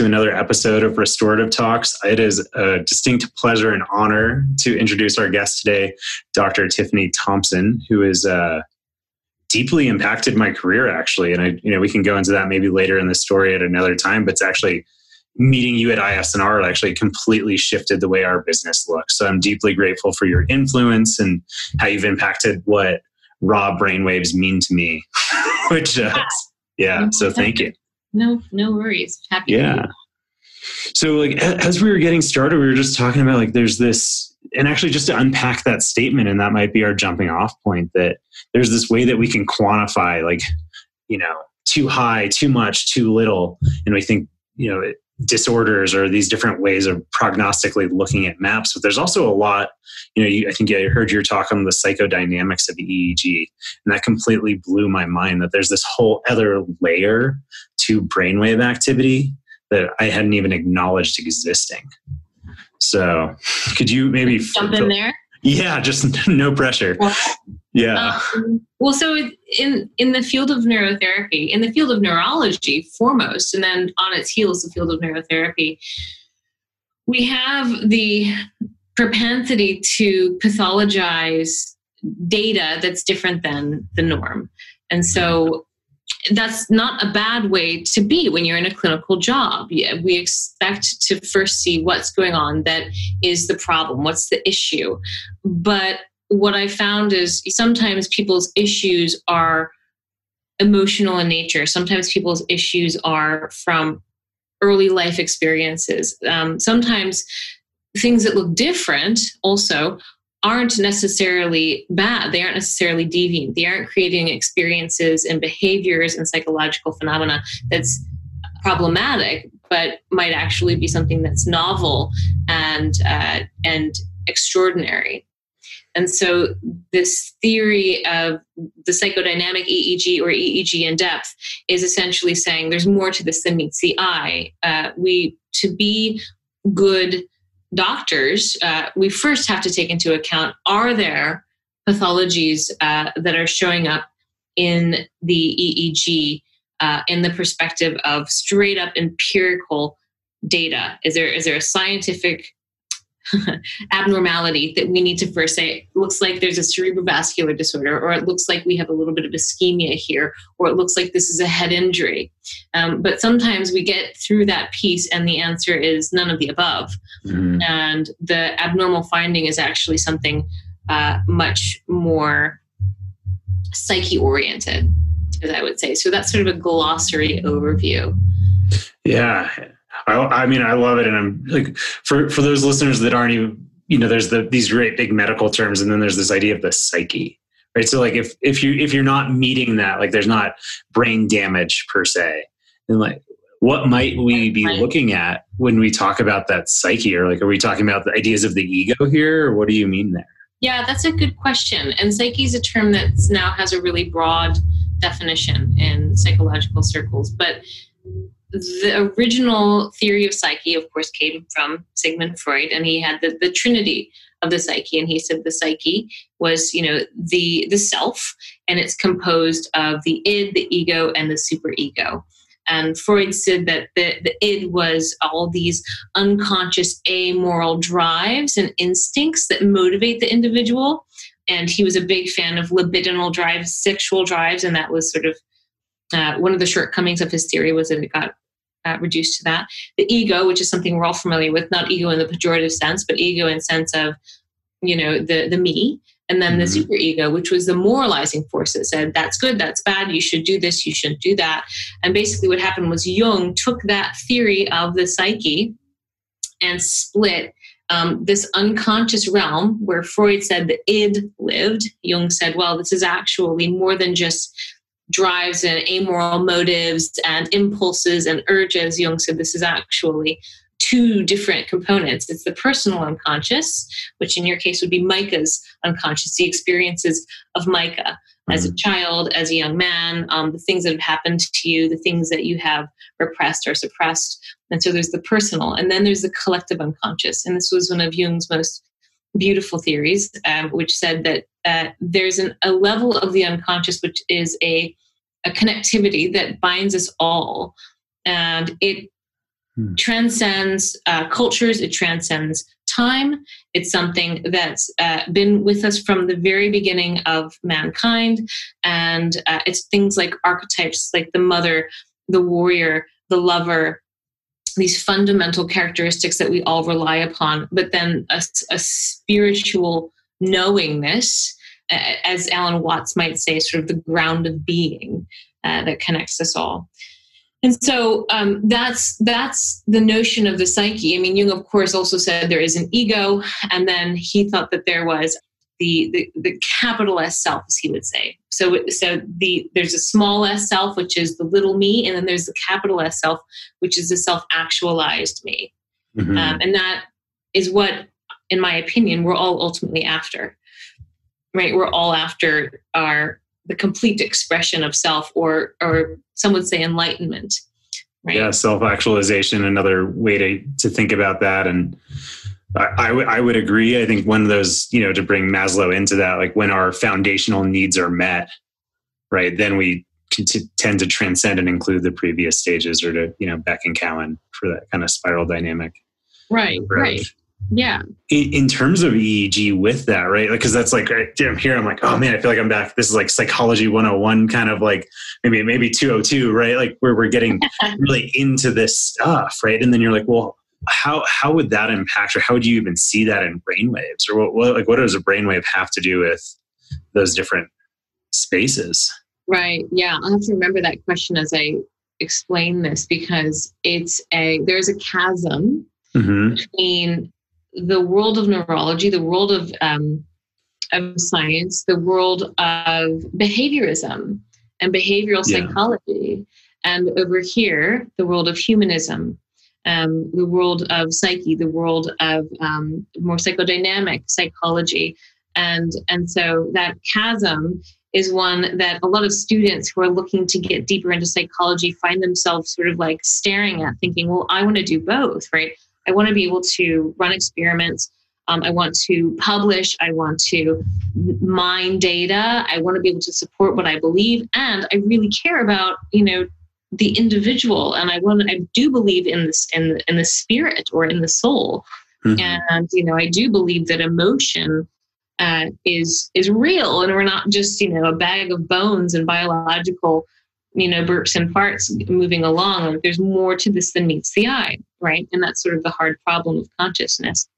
to another episode of Restorative Talks. It is a distinct pleasure and honor to introduce our guest today, Dr. Tiffany Thompson, who is uh, deeply impacted my career, actually. And I, you know, we can go into that maybe later in the story at another time. But it's actually meeting you at ISNR actually completely shifted the way our business looks. So I'm deeply grateful for your influence and how you've impacted what raw brainwaves mean to me. Which, uh, yeah. So thank you. No, no worries. Happy. Yeah. So, like, as we were getting started, we were just talking about like there's this, and actually, just to unpack that statement, and that might be our jumping off point that there's this way that we can quantify, like, you know, too high, too much, too little, and we think, you know, disorders or these different ways of prognostically looking at maps. But there's also a lot, you know, you, I think I heard your talk on the psychodynamics of EEG, and that completely blew my mind that there's this whole other layer to brainwave activity that I hadn't even acknowledged existing. So, could you maybe jump in there? Yeah, just no pressure. Well, yeah. Um, well, so in in the field of neurotherapy, in the field of neurology foremost, and then on its heels, the field of neurotherapy, we have the propensity to pathologize data that's different than the norm. And so that's not a bad way to be when you're in a clinical job. We expect to first see what's going on that is the problem, what's the issue. But what I found is sometimes people's issues are emotional in nature. Sometimes people's issues are from early life experiences. Um, sometimes things that look different also aren't necessarily bad. They aren't necessarily deviant. They aren't creating experiences and behaviors and psychological phenomena that's problematic, but might actually be something that's novel and uh, and extraordinary. And so, this theory of the psychodynamic EEG or EEG in depth is essentially saying there's more to this than meets the eye. Uh, we to be good doctors, uh, we first have to take into account are there pathologies uh, that are showing up in the EEG uh, in the perspective of straight up empirical data? Is there is there a scientific abnormality that we need to first say looks like there's a cerebrovascular disorder or it looks like we have a little bit of ischemia here or it looks like this is a head injury. Um, but sometimes we get through that piece and the answer is none of the above. Mm-hmm. and the abnormal finding is actually something uh, much more psyche oriented as i would say. So that's sort of a glossary overview. Yeah I, I mean, I love it, and I'm like for for those listeners that aren't even you know, there's the these great big medical terms, and then there's this idea of the psyche, right? So like if if you if you're not meeting that, like there's not brain damage per se, then like what might we be looking at when we talk about that psyche, or like are we talking about the ideas of the ego here, or what do you mean there? Yeah, that's a good question. And psyche is a term that now has a really broad definition in psychological circles, but the original theory of psyche, of course, came from Sigmund Freud, and he had the, the trinity of the psyche. And he said the psyche was, you know, the the self, and it's composed of the id, the ego, and the superego. And Freud said that the, the id was all these unconscious amoral drives and instincts that motivate the individual. And he was a big fan of libidinal drives, sexual drives, and that was sort of uh, one of the shortcomings of his theory was that it got uh, reduced to that. The ego, which is something we're all familiar with, not ego in the pejorative sense, but ego in sense of, you know, the the me, and then mm-hmm. the super ego, which was the moralizing force that said that's good, that's bad, you should do this, you shouldn't do that. And basically, what happened was Jung took that theory of the psyche and split um, this unconscious realm where Freud said the id lived. Jung said, well, this is actually more than just drives and amoral motives and impulses and urges. Jung said this is actually two different components. It's the personal unconscious, which in your case would be Micah's unconscious, the experiences of Micah as a mm-hmm. child, as a young man, um, the things that have happened to you, the things that you have repressed or suppressed. And so there's the personal, and then there's the collective unconscious. And this was one of Jung's most beautiful theories, um, which said that uh, there's an, a level of the unconscious which is a, a connectivity that binds us all. And it hmm. transcends uh, cultures, it transcends time. It's something that's uh, been with us from the very beginning of mankind. And uh, it's things like archetypes like the mother, the warrior, the lover, these fundamental characteristics that we all rely upon, but then a, a spiritual knowingness, as Alan Watts might say, sort of the ground of being uh, that connects us all. And so um, that's that's the notion of the psyche. I mean, Jung, of course, also said there is an ego, and then he thought that there was the, the, the capital S self, as he would say. So, so the there's a small S self, which is the little me, and then there's the capital S self, which is the self-actualized me, mm-hmm. um, and that is what, in my opinion, we're all ultimately after. Right? We're all after our the complete expression of self, or or some would say enlightenment. Right? Yeah, self-actualization. Another way to to think about that, and I, I, w- I would agree. I think one of those, you know, to bring Maslow into that, like when our foundational needs are met, right, then we t- tend to transcend and include the previous stages or to, you know, Beck and Cowan for that kind of spiral dynamic. Right, right. Yeah. In, in, terms of EEG with that, right? Because like, that's like, right, I'm here, I'm like, oh man, I feel like I'm back. This is like psychology 101, kind of like maybe, maybe 202, right? Like where we're getting really into this stuff, right? And then you're like, well, how how would that impact or how would you even see that in brainwaves or what, what like what does a brainwave have to do with those different spaces right yeah i'll have to remember that question as i explain this because it's a there's a chasm mm-hmm. between the world of neurology the world of um, of science the world of behaviorism and behavioral yeah. psychology and over here the world of humanism um, the world of psyche, the world of um, more psychodynamic psychology. And, and so that chasm is one that a lot of students who are looking to get deeper into psychology find themselves sort of like staring at, thinking, well, I want to do both, right? I want to be able to run experiments. Um, I want to publish. I want to mine data. I want to be able to support what I believe. And I really care about, you know, the individual and i want i do believe in this in, in the spirit or in the soul mm-hmm. and you know i do believe that emotion uh, is is real and we're not just you know a bag of bones and biological you know burps and farts moving along like there's more to this than meets the eye right and that's sort of the hard problem of consciousness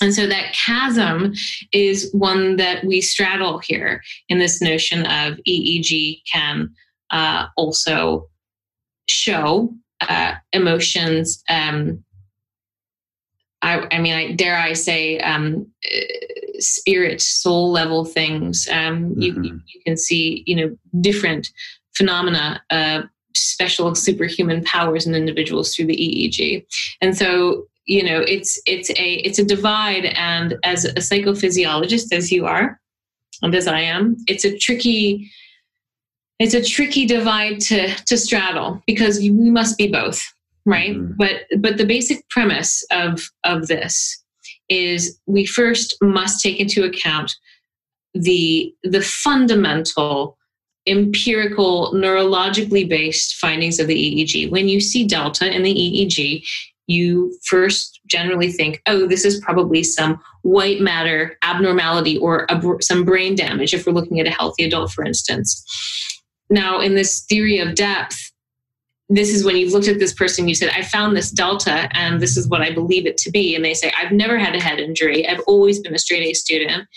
and so that chasm is one that we straddle here in this notion of EEG can uh, also show uh, emotions. Um, I, I, mean, I, dare I say, um, spirit, soul level things. Um, mm-hmm. you, you, can see, you know, different phenomena, uh, special superhuman powers in individuals through the EEG, and so you know, it's it's a it's a divide. And as a psychophysiologist, as you are, and as I am, it's a tricky it's a tricky divide to to straddle because we must be both right mm-hmm. but but the basic premise of of this is we first must take into account the the fundamental empirical neurologically based findings of the EEG when you see delta in the EEG you first generally think oh this is probably some white matter abnormality or a, some brain damage if we're looking at a healthy adult for instance now, in this theory of depth, this is when you've looked at this person, you said, I found this delta and this is what I believe it to be. And they say, I've never had a head injury. I've always been a straight A student,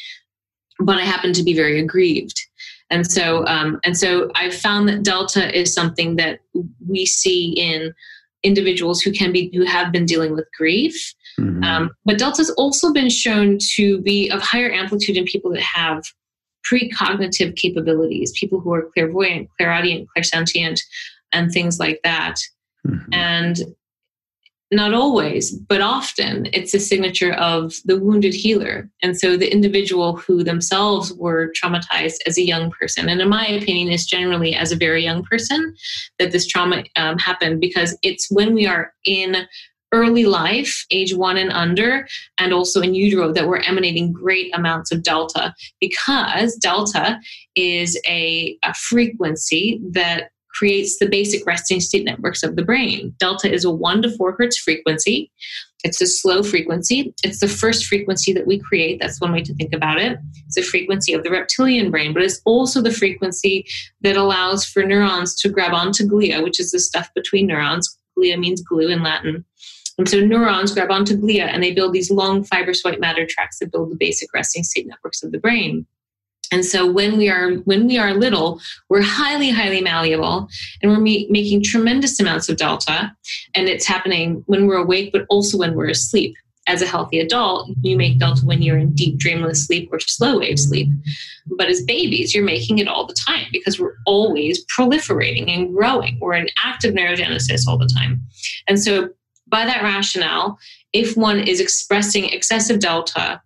but I happen to be very aggrieved. And so, um, and so I found that delta is something that we see in individuals who can be, who have been dealing with grief. Mm-hmm. Um, but delta has also been shown to be of higher amplitude in people that have precognitive capabilities, people who are clairvoyant, clairaudient, clairsentient, and things like that. Mm-hmm. And not always, but often it's a signature of the wounded healer. And so the individual who themselves were traumatized as a young person, and in my opinion, is generally as a very young person that this trauma um, happened because it's when we are in early life, age one and under, and also in utero, that we're emanating great amounts of delta because delta is a, a frequency that creates the basic resting state networks of the brain. Delta is a 1 to 4 hertz frequency. It's a slow frequency. It's the first frequency that we create. That's one way to think about it. It's a frequency of the reptilian brain, but it's also the frequency that allows for neurons to grab onto glia, which is the stuff between neurons. Glia means glue in Latin. And so neurons grab onto glia and they build these long fibrous white matter tracks that build the basic resting state networks of the brain. And so when we are when we are little, we're highly highly malleable, and we're making tremendous amounts of delta, and it's happening when we're awake, but also when we're asleep. As a healthy adult, you make delta when you're in deep dreamless sleep or slow wave sleep. But as babies, you're making it all the time because we're always proliferating and growing. We're in active neurogenesis all the time. And so, by that rationale, if one is expressing excessive delta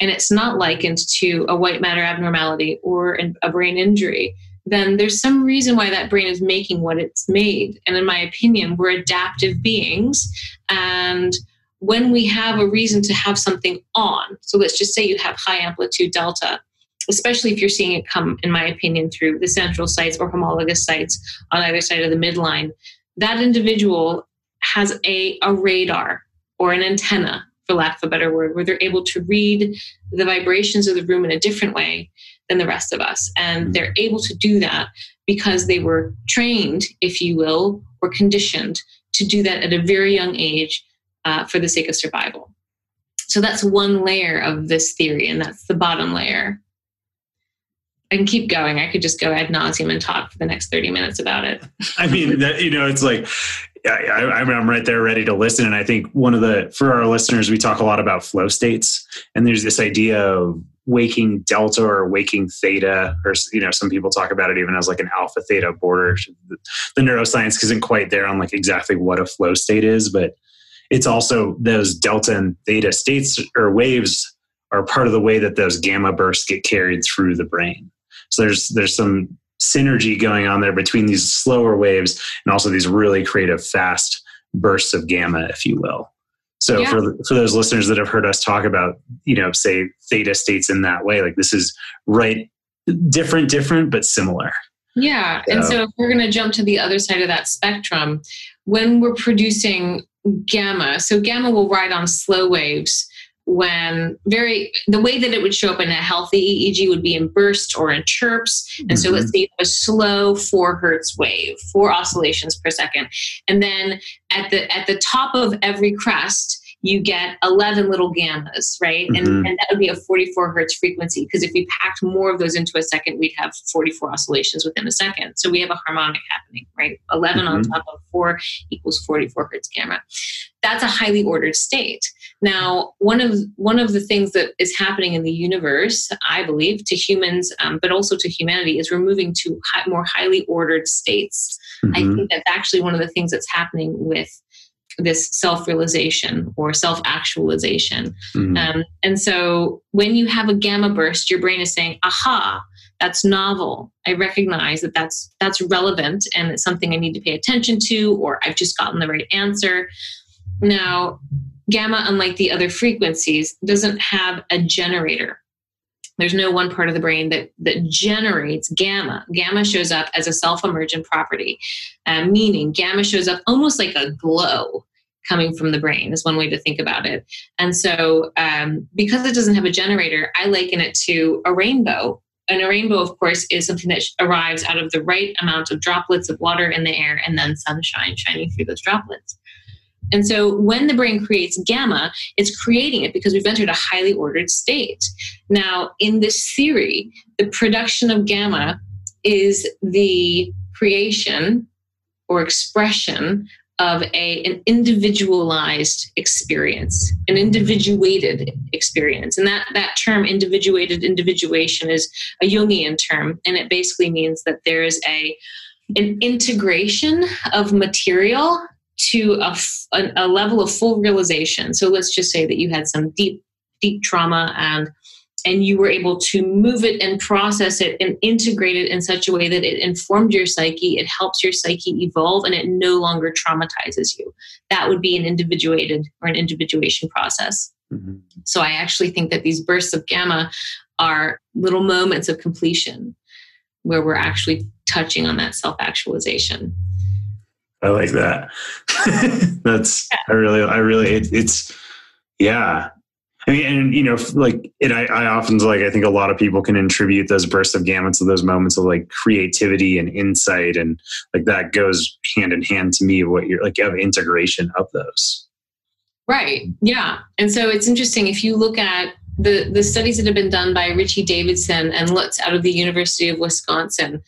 and it's not likened to a white matter abnormality or a brain injury, then there's some reason why that brain is making what it's made. And in my opinion, we're adaptive beings. And when we have a reason to have something on, so let's just say you have high amplitude delta, especially if you're seeing it come, in my opinion, through the central sites or homologous sites on either side of the midline, that individual has a, a radar or an antenna for lack of a better word, where they're able to read the vibrations of the room in a different way than the rest of us. And mm-hmm. they're able to do that because they were trained, if you will, or conditioned to do that at a very young age uh, for the sake of survival. So that's one layer of this theory, and that's the bottom layer. I can keep going. I could just go ad nauseum and talk for the next 30 minutes about it. I mean, that, you know, it's like I, am right there ready to listen. And I think one of the, for our listeners, we talk a lot about flow states. And there's this idea of waking delta or waking theta, or, you know, some people talk about it even as like an alpha theta border. The neuroscience isn't quite there on like exactly what a flow state is, but it's also those delta and theta states or waves are part of the way that those gamma bursts get carried through the brain. So there's, there's some synergy going on there between these slower waves and also these really creative fast bursts of gamma if you will so yeah. for for those listeners that have heard us talk about you know say theta states in that way like this is right different different but similar yeah so. and so if we're going to jump to the other side of that spectrum when we're producing gamma so gamma will ride on slow waves when very the way that it would show up in a healthy EEG would be in bursts or in chirps. And mm-hmm. so let's mm-hmm. say a slow four hertz wave, four oscillations per second. And then at the at the top of every crest, you get 11 little gammas, right? Mm-hmm. And, and that would be a 44 hertz frequency because if we packed more of those into a second, we'd have 44 oscillations within a second. So we have a harmonic happening, right? 11 mm-hmm. on top of 4 equals 44 hertz gamma. That's a highly ordered state. Now, one of one of the things that is happening in the universe, I believe, to humans, um, but also to humanity, is we're moving to high, more highly ordered states. Mm-hmm. I think that's actually one of the things that's happening with this self realization or self actualization. Mm-hmm. Um, and so when you have a gamma burst, your brain is saying, aha, that's novel. I recognize that that's, that's relevant and it's something I need to pay attention to, or I've just gotten the right answer. Now, gamma, unlike the other frequencies, doesn't have a generator. There's no one part of the brain that, that generates gamma. Gamma shows up as a self emergent property, uh, meaning gamma shows up almost like a glow coming from the brain, is one way to think about it. And so, um, because it doesn't have a generator, I liken it to a rainbow. And a rainbow, of course, is something that arrives out of the right amount of droplets of water in the air and then sunshine shining through those droplets. And so when the brain creates gamma, it's creating it because we've entered a highly ordered state. Now, in this theory, the production of gamma is the creation or expression of a, an individualized experience, an individuated experience. And that, that term, individuated individuation, is a Jungian term, and it basically means that there is a an integration of material to a, a, level of full realization. So let's just say that you had some deep, deep trauma and and you were able to move it and process it and integrate it in such a way that it informed your psyche, it helps your psyche evolve, and it no longer traumatizes you. That would be an individuated or an individuation process. Mm-hmm. So I actually think that these bursts of gamma are little moments of completion where we're actually touching on that self actualization. I like that. That's I really I really it, it's yeah. I mean, and you know, like it, I, I often like I think a lot of people can attribute those bursts of gamma to those moments of like creativity and insight, and like that goes hand in hand to me. What you're like, have integration of those. Right. Yeah. And so it's interesting if you look at the the studies that have been done by Richie Davidson and Lutz out of the University of Wisconsin,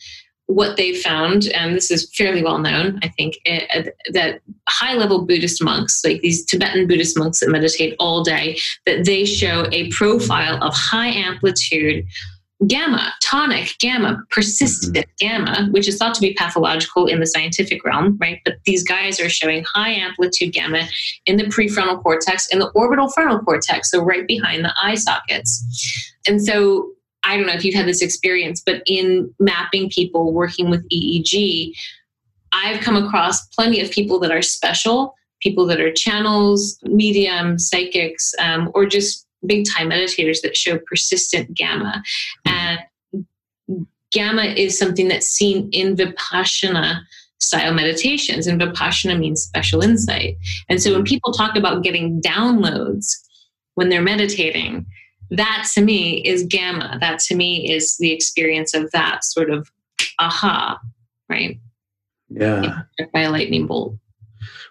what they found, and this is fairly well known, I think, it, eh, that high level Buddhist monks, like these Tibetan Buddhist monks that meditate all day, that they show a profile of high amplitude gamma, tonic gamma, persistent mm-hmm. gamma, which is thought to be pathological in the scientific realm, right? But these guys are showing high amplitude gamma in the prefrontal cortex and the orbital frontal cortex, so right behind the eye sockets. And so I don't know if you've had this experience, but in mapping people working with EEG, I've come across plenty of people that are special, people that are channels, mediums, psychics, um, or just big time meditators that show persistent gamma. And gamma is something that's seen in Vipassana style meditations, and Vipassana means special insight. And so when people talk about getting downloads when they're meditating, that to me is gamma. That to me is the experience of that sort of aha, right? Yeah. By a lightning bolt.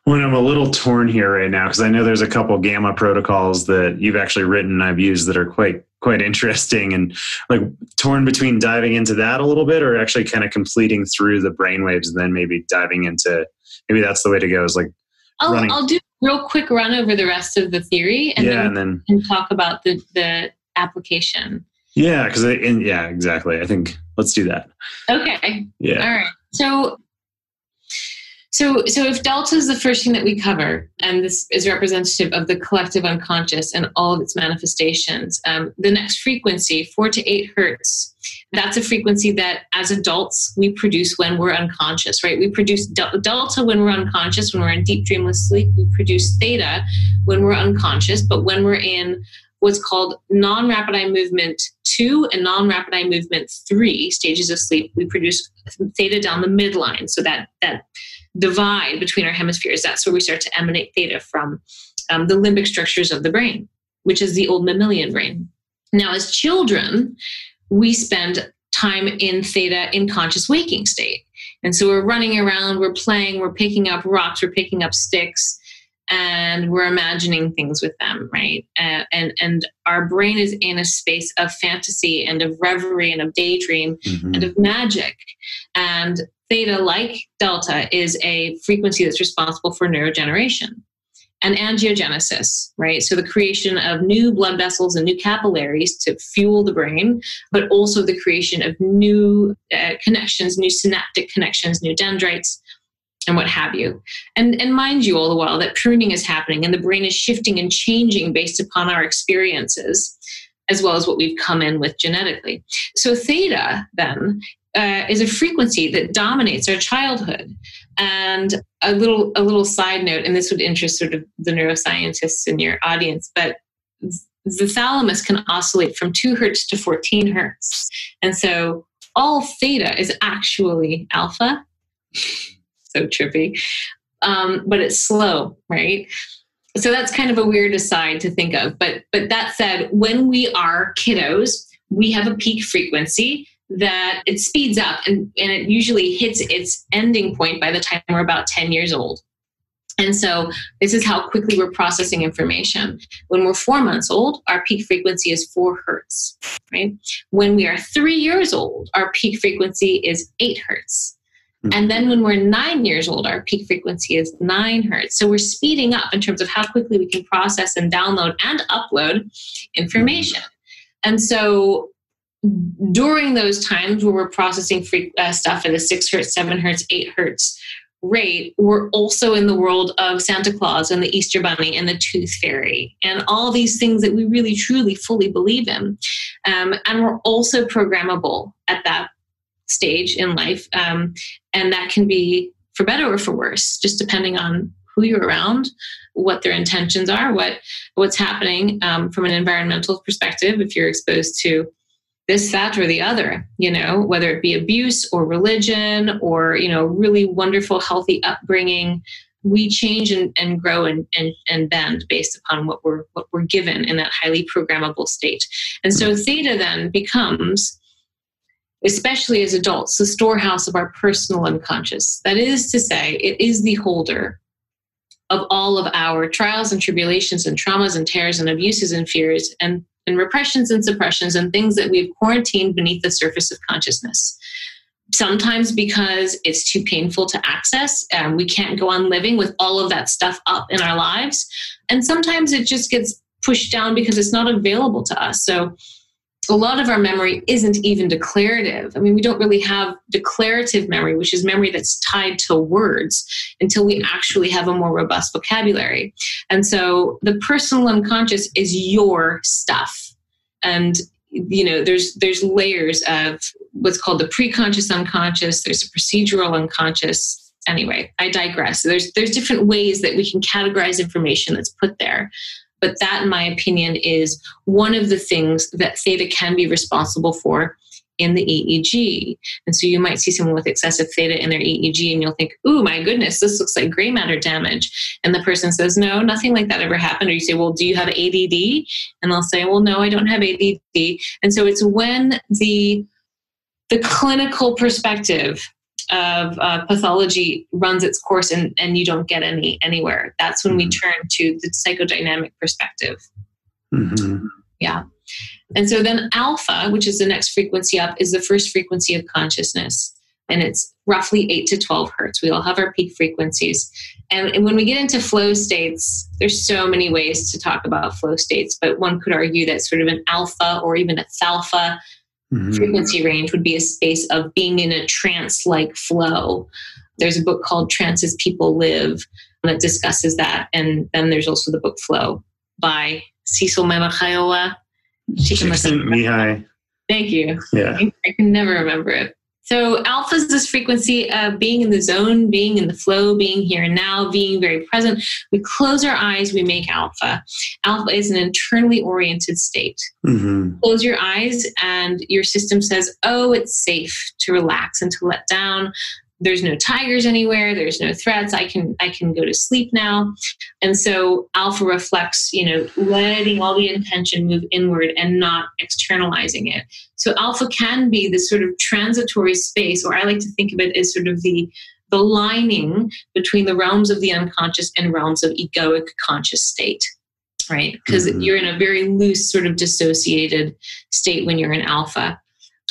Well, I'm a little torn here right now because I know there's a couple gamma protocols that you've actually written and I've used that are quite quite interesting and like torn between diving into that a little bit or actually kind of completing through the brainwaves and then maybe diving into maybe that's the way to go is like I'll, running. I'll do real quick run over the rest of the theory and yeah, then, and then and talk about the the application. Yeah, because yeah, exactly. I think let's do that. Okay. Yeah. All right. So so, so if delta is the first thing that we cover, and this is representative of the collective unconscious and all of its manifestations, um, the next frequency, four to eight hertz, that's a frequency that as adults we produce when we're unconscious, right? We produce delta when we're unconscious, when we're in deep dreamless sleep. We produce theta when we're unconscious, but when we're in what's called non rapid eye movement two and non rapid eye movement three stages of sleep, we produce theta down the midline. So that that divide between our hemispheres, that's where we start to emanate theta from um, the limbic structures of the brain, which is the old mammalian brain. Now, as children, we spend time in theta in conscious waking state. And so we're running around, we're playing, we're picking up rocks, we're picking up sticks, and we're imagining things with them, right? Uh, and and our brain is in a space of fantasy and of reverie and of daydream mm-hmm. and of magic. And theta, like delta, is a frequency that's responsible for neurogeneration and angiogenesis, right? So the creation of new blood vessels and new capillaries to fuel the brain, but also the creation of new uh, connections, new synaptic connections, new dendrites, and what have you. And, and mind you, all the while, that pruning is happening and the brain is shifting and changing based upon our experiences, as well as what we've come in with genetically. So, theta then uh, is a frequency that dominates our childhood. And a little a little side note, and this would interest sort of the neuroscientists in your audience, but the thalamus can oscillate from 2 hertz to 14 hertz. And so all theta is actually alpha. so trippy. Um, but it's slow, right? So that's kind of a weird aside to think of. But but that said, when we are kiddos, we have a peak frequency that it speeds up and, and it usually hits its ending point by the time we're about 10 years old. And so this is how quickly we're processing information. When we're four months old, our peak frequency is four hertz, right? When we are three years old, our peak frequency is eight hertz. Hmm. And then when we're nine years old, our peak frequency is nine hertz. So we're speeding up in terms of how quickly we can process and download and upload information. And so during those times where we're processing free, uh, stuff at a 6 hertz, 7 hertz, 8 hertz rate, we're also in the world of Santa Claus and the Easter Bunny and the Tooth Fairy and all these things that we really, truly, fully believe in. Um, and we're also programmable at that stage in life. Um, and that can be for better or for worse, just depending on who you're around, what their intentions are, what what's happening um, from an environmental perspective. If you're exposed to this, that, or the other, you know, whether it be abuse or religion or, you know, really wonderful, healthy upbringing. We change and, and grow and, and, and bend based upon what we're what we're given in that highly programmable state. And so theta then becomes, especially as adults, the storehouse of our personal unconscious. That is to say, it is the holder of all of our trials and tribulations and traumas and tears and abuses and fears and and repressions and suppressions and things that we've quarantined beneath the surface of consciousness. Sometimes because it's too painful to access, and we can't go on living with all of that stuff up in our lives. And sometimes it just gets pushed down because it's not available to us. So a lot of our memory isn't even declarative. I mean, we don't really have declarative memory, which is memory that's tied to words until we actually have a more robust vocabulary. And so the personal unconscious is your stuff. And you know, there's there's layers of what's called the preconscious unconscious, there's a procedural unconscious. Anyway, I digress. There's there's different ways that we can categorize information that's put there. But that, in my opinion, is one of the things that theta can be responsible for in the EEG. And so you might see someone with excessive theta in their EEG and you'll think, ooh, my goodness, this looks like gray matter damage. And the person says, no, nothing like that ever happened. Or you say, well, do you have ADD? And they'll say, well, no, I don't have ADD. And so it's when the the clinical perspective of uh, pathology runs its course and, and you don't get any anywhere. That's when mm-hmm. we turn to the psychodynamic perspective. Mm-hmm. Yeah. And so then alpha, which is the next frequency up, is the first frequency of consciousness. And it's roughly 8 to 12 hertz. We all have our peak frequencies. And, and when we get into flow states, there's so many ways to talk about flow states, but one could argue that sort of an alpha or even a thalpha Mm-hmm. Frequency range would be a space of being in a trance like flow. There's a book called Trances People Live that discusses that. And then there's also the book Flow by Cecil Memachayowa. Mihai. Thank you. Yeah. I can never remember it. So alpha is this frequency of being in the zone, being in the flow, being here and now, being very present. We close our eyes, we make alpha. Alpha is an internally oriented state. Mm-hmm. Close your eyes, and your system says, "Oh, it's safe to relax and to let down there's no tigers anywhere there's no threats i can i can go to sleep now. And so alpha reflects you know letting all the intention move inward and not externalizing it. So alpha can be this sort of transitory space or i like to think of it as sort of the the lining between the realms of the unconscious and realms of egoic conscious state right? Because mm-hmm. you're in a very loose sort of dissociated state when you're in alpha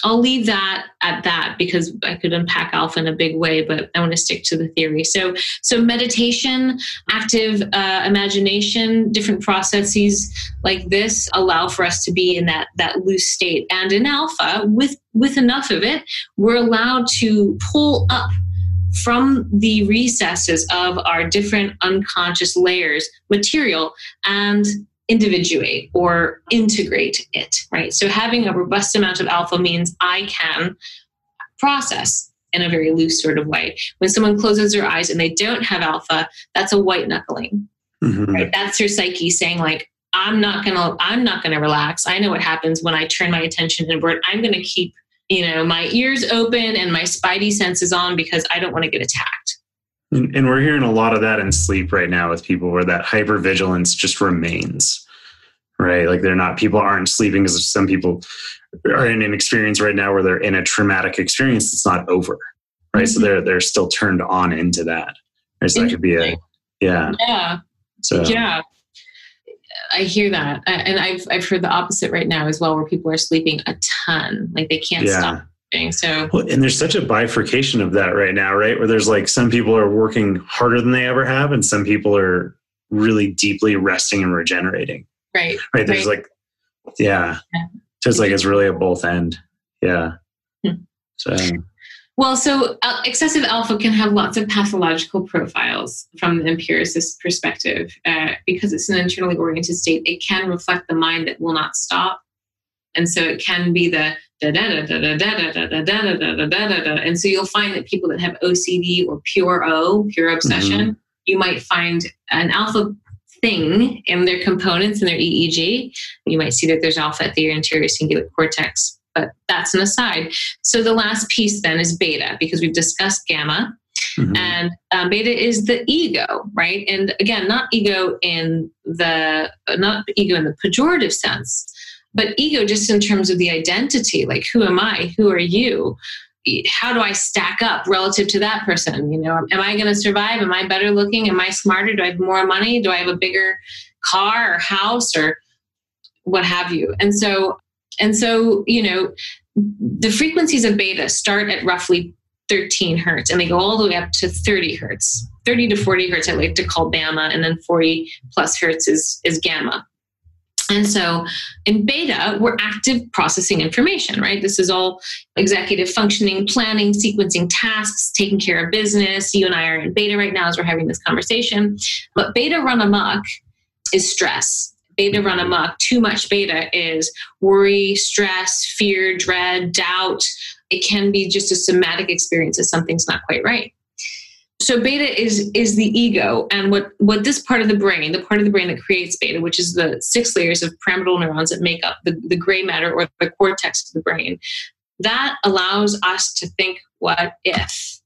I'll leave that at that because I could unpack alpha in a big way, but I want to stick to the theory. So, so meditation, active uh, imagination, different processes like this allow for us to be in that that loose state. And in alpha, with with enough of it, we're allowed to pull up from the recesses of our different unconscious layers material and individuate or integrate it, right? So having a robust amount of alpha means I can process in a very loose sort of way. When someone closes their eyes and they don't have alpha, that's a white knuckling. Mm-hmm. Right? That's your psyche saying like, I'm not gonna, I'm not gonna relax. I know what happens when I turn my attention inward. I'm gonna keep, you know, my ears open and my spidey senses on because I don't want to get attacked. And, and we're hearing a lot of that in sleep right now with people where that hypervigilance just remains, right? Like they're not, people aren't sleeping because some people are in an experience right now where they're in a traumatic experience that's not over, right? Mm-hmm. So they're, they're still turned on into that. Right? So that could be a, yeah. Yeah. So, yeah. I hear that. And I've, I've heard the opposite right now as well, where people are sleeping a ton. Like they can't yeah. stop so, well, and there's such a bifurcation of that right now, right? Where there's like some people are working harder than they ever have, and some people are really deeply resting and regenerating. Right. Right. There's right. like, yeah, yeah. Just like it's really a both end. Yeah. Hmm. So. Well, so uh, excessive alpha can have lots of pathological profiles from the empiricist perspective. Uh, because it's an internally oriented state, it can reflect the mind that will not stop. And so it can be the da da da da da da da da da da da da da da da. And so you'll find that people that have OCD or pure O, pure obsession, mm-hmm. you might find an alpha thing in their components in their EEG. You might see that there's alpha at the anterior cingulate cortex. but that's an aside. So the last piece then is beta, because we've discussed gamma. Mm-hmm. And um, beta is the ego, right? And again, not ego in the not ego in the pejorative sense, but ego just in terms of the identity. Like, who am I? Who are you? How do I stack up relative to that person? You know, am I going to survive? Am I better looking? Am I smarter? Do I have more money? Do I have a bigger car or house or what have you? And so, and so, you know, the frequencies of beta start at roughly 13 hertz and they go all the way up to 30 hertz 30 to 40 hertz i like to call bama and then 40 plus hertz is, is gamma and so in beta, we're active processing information, right? This is all executive functioning, planning, sequencing tasks, taking care of business. You and I are in beta right now as we're having this conversation. But beta run amok is stress. Beta run amok, too much beta is worry, stress, fear, dread, doubt, it can be just a somatic experience that something's not quite right so beta is is the ego and what what this part of the brain the part of the brain that creates beta which is the six layers of pyramidal neurons that make up the, the gray matter or the cortex of the brain that allows us to think what if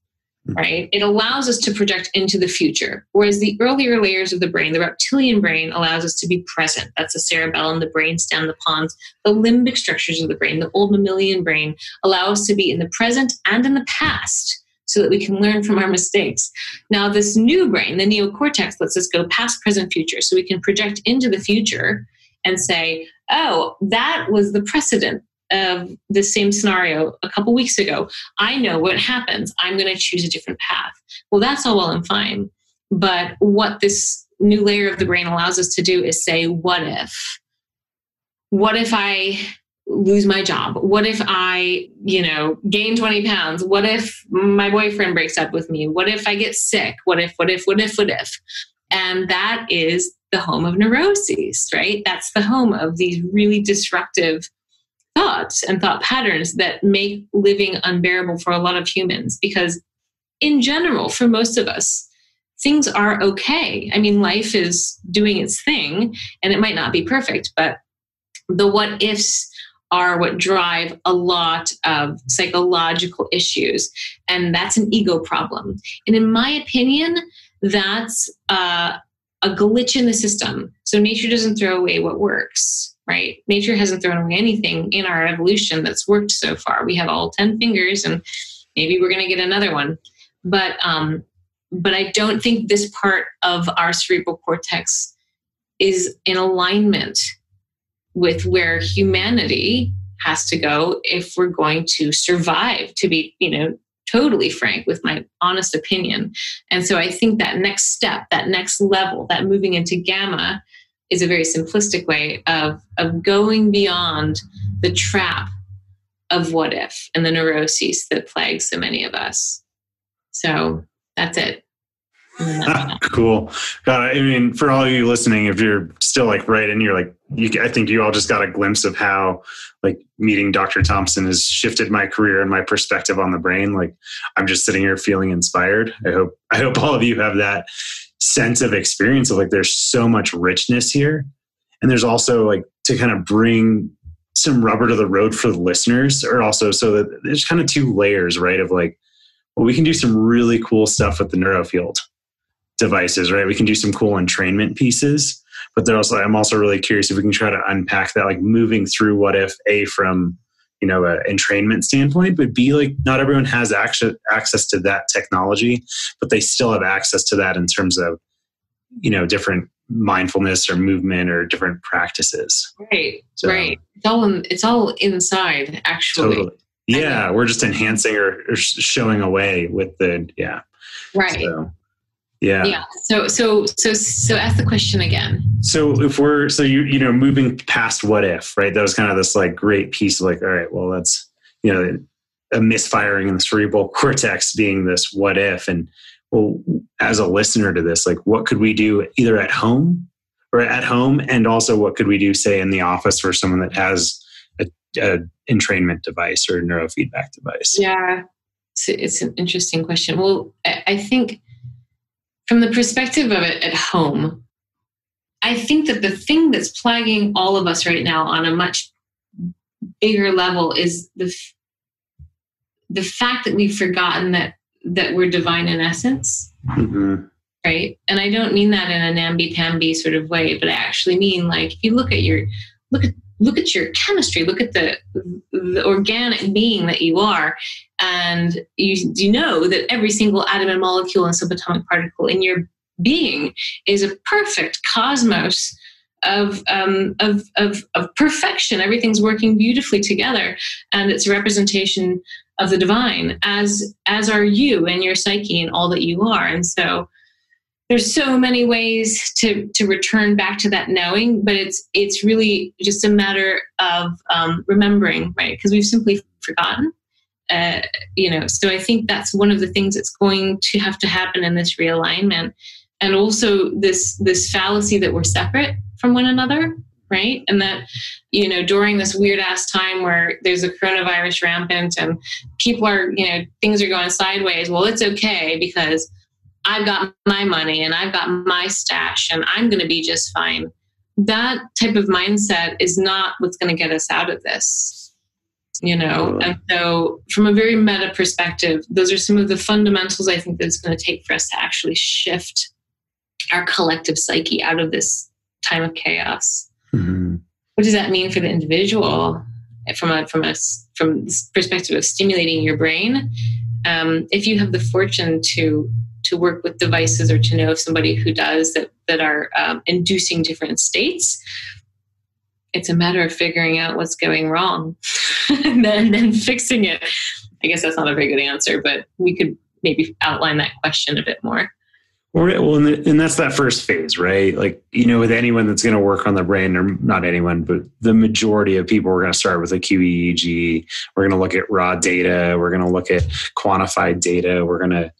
hmm. right? It allows us to project into the future whereas the earlier layers of the brain the reptilian brain allows us to be present. That's the cerebellum the brainstem the pons the limbic structures of the brain the old mammalian brain allow us to be in the present and in the past so that we can learn from our mistakes now this new brain the neocortex lets us go past present future so we can project into the future and say oh that was the precedent of the same scenario a couple weeks ago. I know what happens. I'm going to choose a different path. Well, that's all well and fine. But what this new layer of the brain allows us to do is say, what if? What if I lose my job? What if I, you know, gain 20 pounds? What if my boyfriend breaks up with me? What if I get sick? What if, what if, what if, what if? And that is the home of neuroses, right? That's the home of these really disruptive thoughts and thought patterns that make living unbearable for a lot of humans because in general for most of us things are okay i mean life is doing its thing and it might not be perfect but the what ifs are what drive a lot of psychological issues and that's an ego problem and in my opinion that's uh, a glitch in the system so nature doesn't throw away what works right? Nature hasn't thrown away anything in our evolution that's worked so far. We have all 10 fingers and maybe we're going to get another one. But um but I don't think this part of our cerebral cortex is in alignment with where humanity has to go if we're going to survive to be, you know, totally frank with my honest opinion. And so I think that next step, that next level, that moving into gamma is a very simplistic way of, of going beyond the trap of what if and the neuroses that plague so many of us. So that's it. cool. I mean, for all of you listening, if you're still like right in, you're like, you, I think you all just got a glimpse of how like meeting Dr. Thompson has shifted my career and my perspective on the brain. Like, I'm just sitting here feeling inspired. I hope, I hope all of you have that sense of experience of like there's so much richness here and there's also like to kind of bring some rubber to the road for the listeners or also so that there's kind of two layers right of like well we can do some really cool stuff with the NeuroField devices right? We can do some cool entrainment pieces but there's also i'm also really curious if we can try to unpack that like moving through what if a from you know an entrainment standpoint but b like not everyone has access access to that technology but they still have access to that in terms of you know different mindfulness or movement or different practices. Right so, right. It's all in, it's all inside actually. Totally. yeah we're just enhancing or, or, showing away with the yeah. Right. So, yeah. Yeah. So so so so ask the question again. So if we're so you you know moving past what if right that was kind of this like great piece of like all right well that's you know a misfiring in the cerebral cortex being this what if and well as a listener to this like what could we do either at home or at home and also what could we do say in the office for someone that has a, a entrainment device or neurofeedback device yeah it's, it's an interesting question well I think from the perspective of it at home, I think that the thing that's plaguing all of us right now on a much bigger level is the the fact that we've forgotten that that we're divine in essence mm-hmm. right and i don't mean that in a namby-pamby sort of way but i actually mean like if you look at your look at look at your chemistry look at the the organic being that you are and you, you know that every single atom and molecule and subatomic particle in your being is a perfect cosmos of, um, of, of, of perfection. Everything's working beautifully together, and it's a representation of the divine, as as are you and your psyche and all that you are. And so, there's so many ways to to return back to that knowing, but it's it's really just a matter of um, remembering, right? Because we've simply forgotten. Uh, you know, so I think that's one of the things that's going to have to happen in this realignment, and also this this fallacy that we're separate from one another right and that you know during this weird ass time where there's a coronavirus rampant and people are you know things are going sideways well it's okay because i've got my money and i've got my stash and i'm going to be just fine that type of mindset is not what's going to get us out of this you know and so from a very meta perspective those are some of the fundamentals i think that it's going to take for us to actually shift our collective psyche out of this time of chaos. Mm-hmm. What does that mean for the individual from a from a from this perspective of stimulating your brain? Um, if you have the fortune to to work with devices or to know of somebody who does that that are um, inducing different states, it's a matter of figuring out what's going wrong and then, then fixing it. I guess that's not a very good answer, but we could maybe outline that question a bit more. Well, and that's that first phase, right? Like, you know, with anyone that's going to work on the brain, or not anyone, but the majority of people, we're going to start with a QEEG. We're going to look at raw data. We're going to look at quantified data. We're going to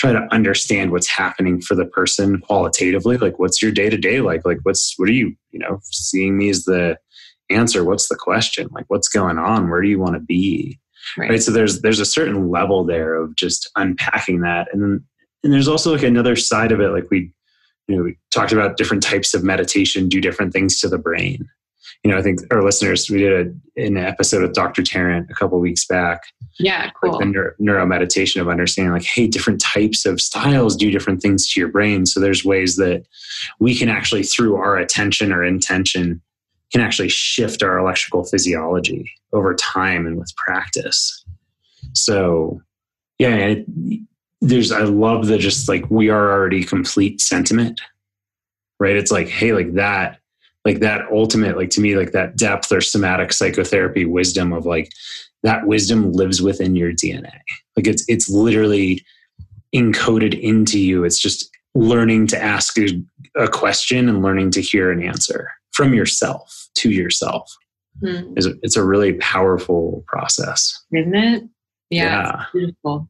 try to understand what's happening for the person qualitatively. Like, what's your day to day like? Like, what's, what are you, you know, seeing me as the answer? What's the question? Like, what's going on? Where do you want to be? Right. right. So there's, there's a certain level there of just unpacking that. And then, and there's also like another side of it like we you know we talked about different types of meditation do different things to the brain you know i think our listeners we did a, an episode with dr tarrant a couple weeks back yeah cool. like the neuro, neuro meditation of understanding like hey different types of styles do different things to your brain so there's ways that we can actually through our attention or intention can actually shift our electrical physiology over time and with practice so yeah there's I love the just like we are already complete sentiment. Right? It's like, hey, like that, like that ultimate, like to me, like that depth or somatic psychotherapy wisdom of like that wisdom lives within your DNA. Like it's it's literally encoded into you. It's just learning to ask a question and learning to hear an answer from yourself to yourself. Mm. It's, a, it's a really powerful process. Isn't it? Yeah. yeah. Beautiful.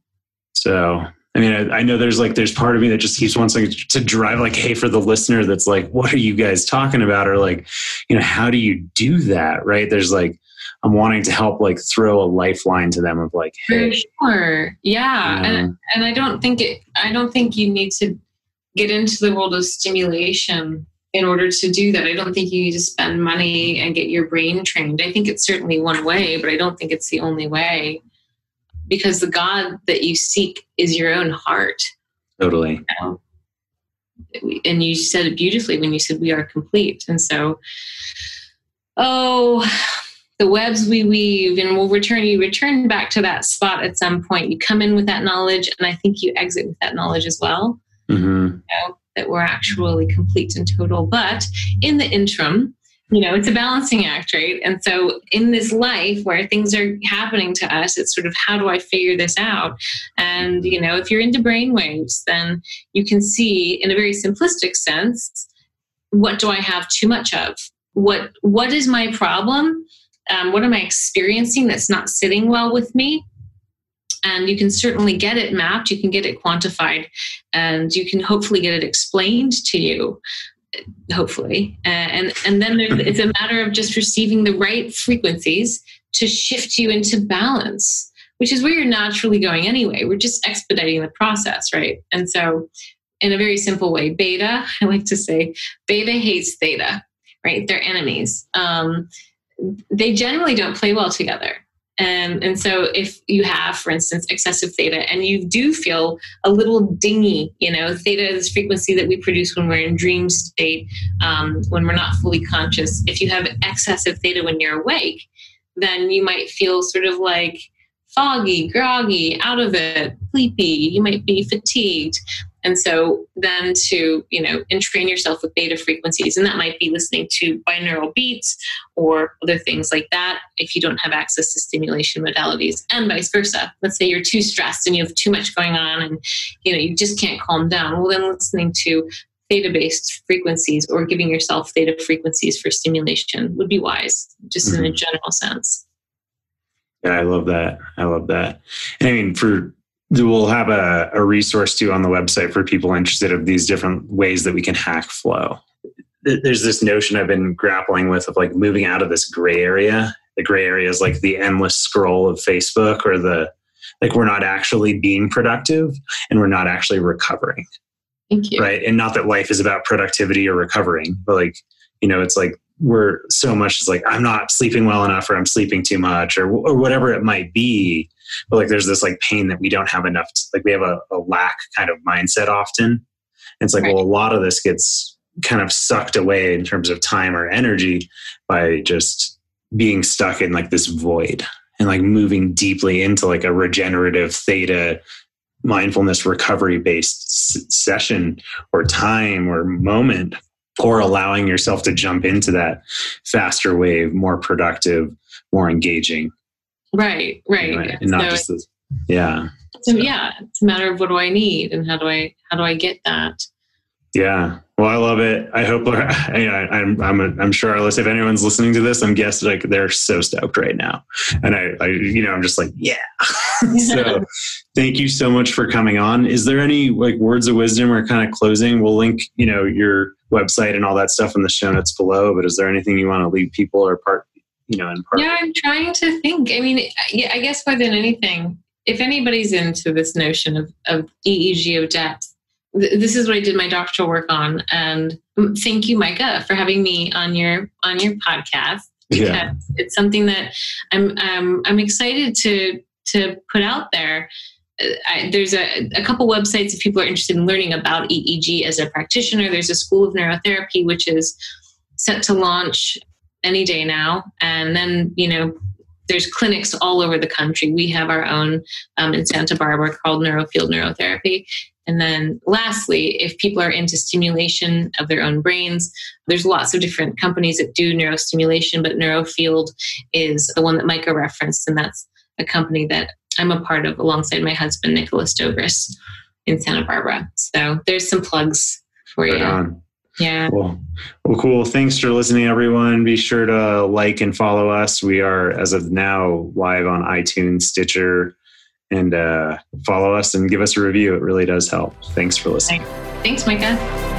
So I mean, I, I, know there's like there's part of me that just keeps wanting to drive like, hey, for the listener that's like, what are you guys talking about? Or like, you know, how do you do that? Right? There's like, I'm wanting to help like throw a lifeline to them of like, hey, for sure, yeah, and and I don't think it. I don't think you need to get into the world of stimulation in order to do that. I don't think you need to spend money and get your brain trained. I think it's certainly one way, but I don't think it's the only way because the God that you seek is your own heart. Totally. You know? And you said it beautifully when you said we are complete. And so, oh, the webs we weave, and we'll return. You return back to that spot at some point. You come in with that knowledge, and I think you exit with that knowledge as well. Mm-hmm. You know, that we're actually complete and total. But in the interim, you know, it's a balancing act, right? And so in this life where things are happening to us, it's sort of how do I figure this out? And, you know, if you're into brainwaves, then you can see in a very simplistic sense, what do I have too much of? What what is my problem? Um, what am I experiencing that's not sitting well with me? and you can certainly get it mapped you can get it quantified and you can hopefully get it explained to you hopefully. Uh, and and then it's a matter of just receiving the right frequencies to shift you into balance which is where you're naturally going anyway. We're just expediting the process right? And so in a very simple way beta i like to say beta hates theta right? They're enemies. Um, they generally don't play well together. And, and so if you have, for instance, excessive theta and you do feel a little dingy, you know, theta is frequency that we produce when we're in dream state, um, when we're not fully conscious. If you have excessive theta when you're awake, then you might feel sort of like foggy, groggy, out of it, sleepy. You might be fatigued. And so then to, you know, entrain yourself with beta frequencies, and that might be listening to binaural beats or other things like that if you don't have access to stimulation modalities and vice versa. Let's say you're too stressed and you have too much going on and, you know, you just can't calm down. Well, then listening to theta based frequencies or giving yourself theta frequencies for stimulation would be wise, just mm-hmm. in a mm-hmm. general sense. Yeah, I love that. I love that. And I mean, for we'll have a, a resource too on the website for people interested of these different ways that we can hack flow. There's this notion i've been grappling with of like moving out of this gray area. The gray area is like the endless scroll of facebook or the like we're not actually being productive and we're not actually recovering. Thank you. right? And not that life is about productivity or recovering but like you know it's like we're so much is like i'm not sleeping well enough or i'm sleeping too much or, or whatever it might be. But like there's this like pain that we don't have enough to, like we have a, a lack kind of mindset often. And it's like right. well a lot of this gets kind of sucked away in terms of time or energy by just being stuck in like this void and like moving deeply into like a regenerative theta mindfulness recovery based s- session or time or moment or allowing yourself to jump into that faster wave more productive more engaging Right, right. And not so just yeah. So yeah, it's a matter of what do I need and how do I how do I get that? Yeah. Well, I love it. I hope I, I'm I'm I'm sure if anyone's listening to this, I'm guessing like they're so stoked right now, and I, I you know I'm just like yeah. so thank you so much for coming on. Is there any like words of wisdom or kind of closing? We'll link you know your website and all that stuff in the show notes below. But is there anything you want to leave people or part you know, in part. Yeah, I'm trying to think. I mean, yeah, I guess more than anything, if anybody's into this notion of, of EEG of depth, th- this is what I did my doctoral work on. And thank you, Micah, for having me on your on your podcast. Yeah. It's something that I'm um, I'm excited to to put out there. I, there's a, a couple websites if people are interested in learning about EEG as a practitioner. There's a School of Neurotherapy, which is set to launch any day now. And then, you know, there's clinics all over the country. We have our own um, in Santa Barbara called NeuroField Neurotherapy. And then lastly, if people are into stimulation of their own brains, there's lots of different companies that do neurostimulation, but NeuroField is the one that Micah referenced, and that's a company that I'm a part of alongside my husband, Nicholas Dogris in Santa Barbara. So there's some plugs for right you. On. Yeah. Well, well, cool. Thanks for listening, everyone. Be sure to like and follow us. We are, as of now, live on iTunes, Stitcher, and uh, follow us and give us a review. It really does help. Thanks for listening. Thanks, Micah.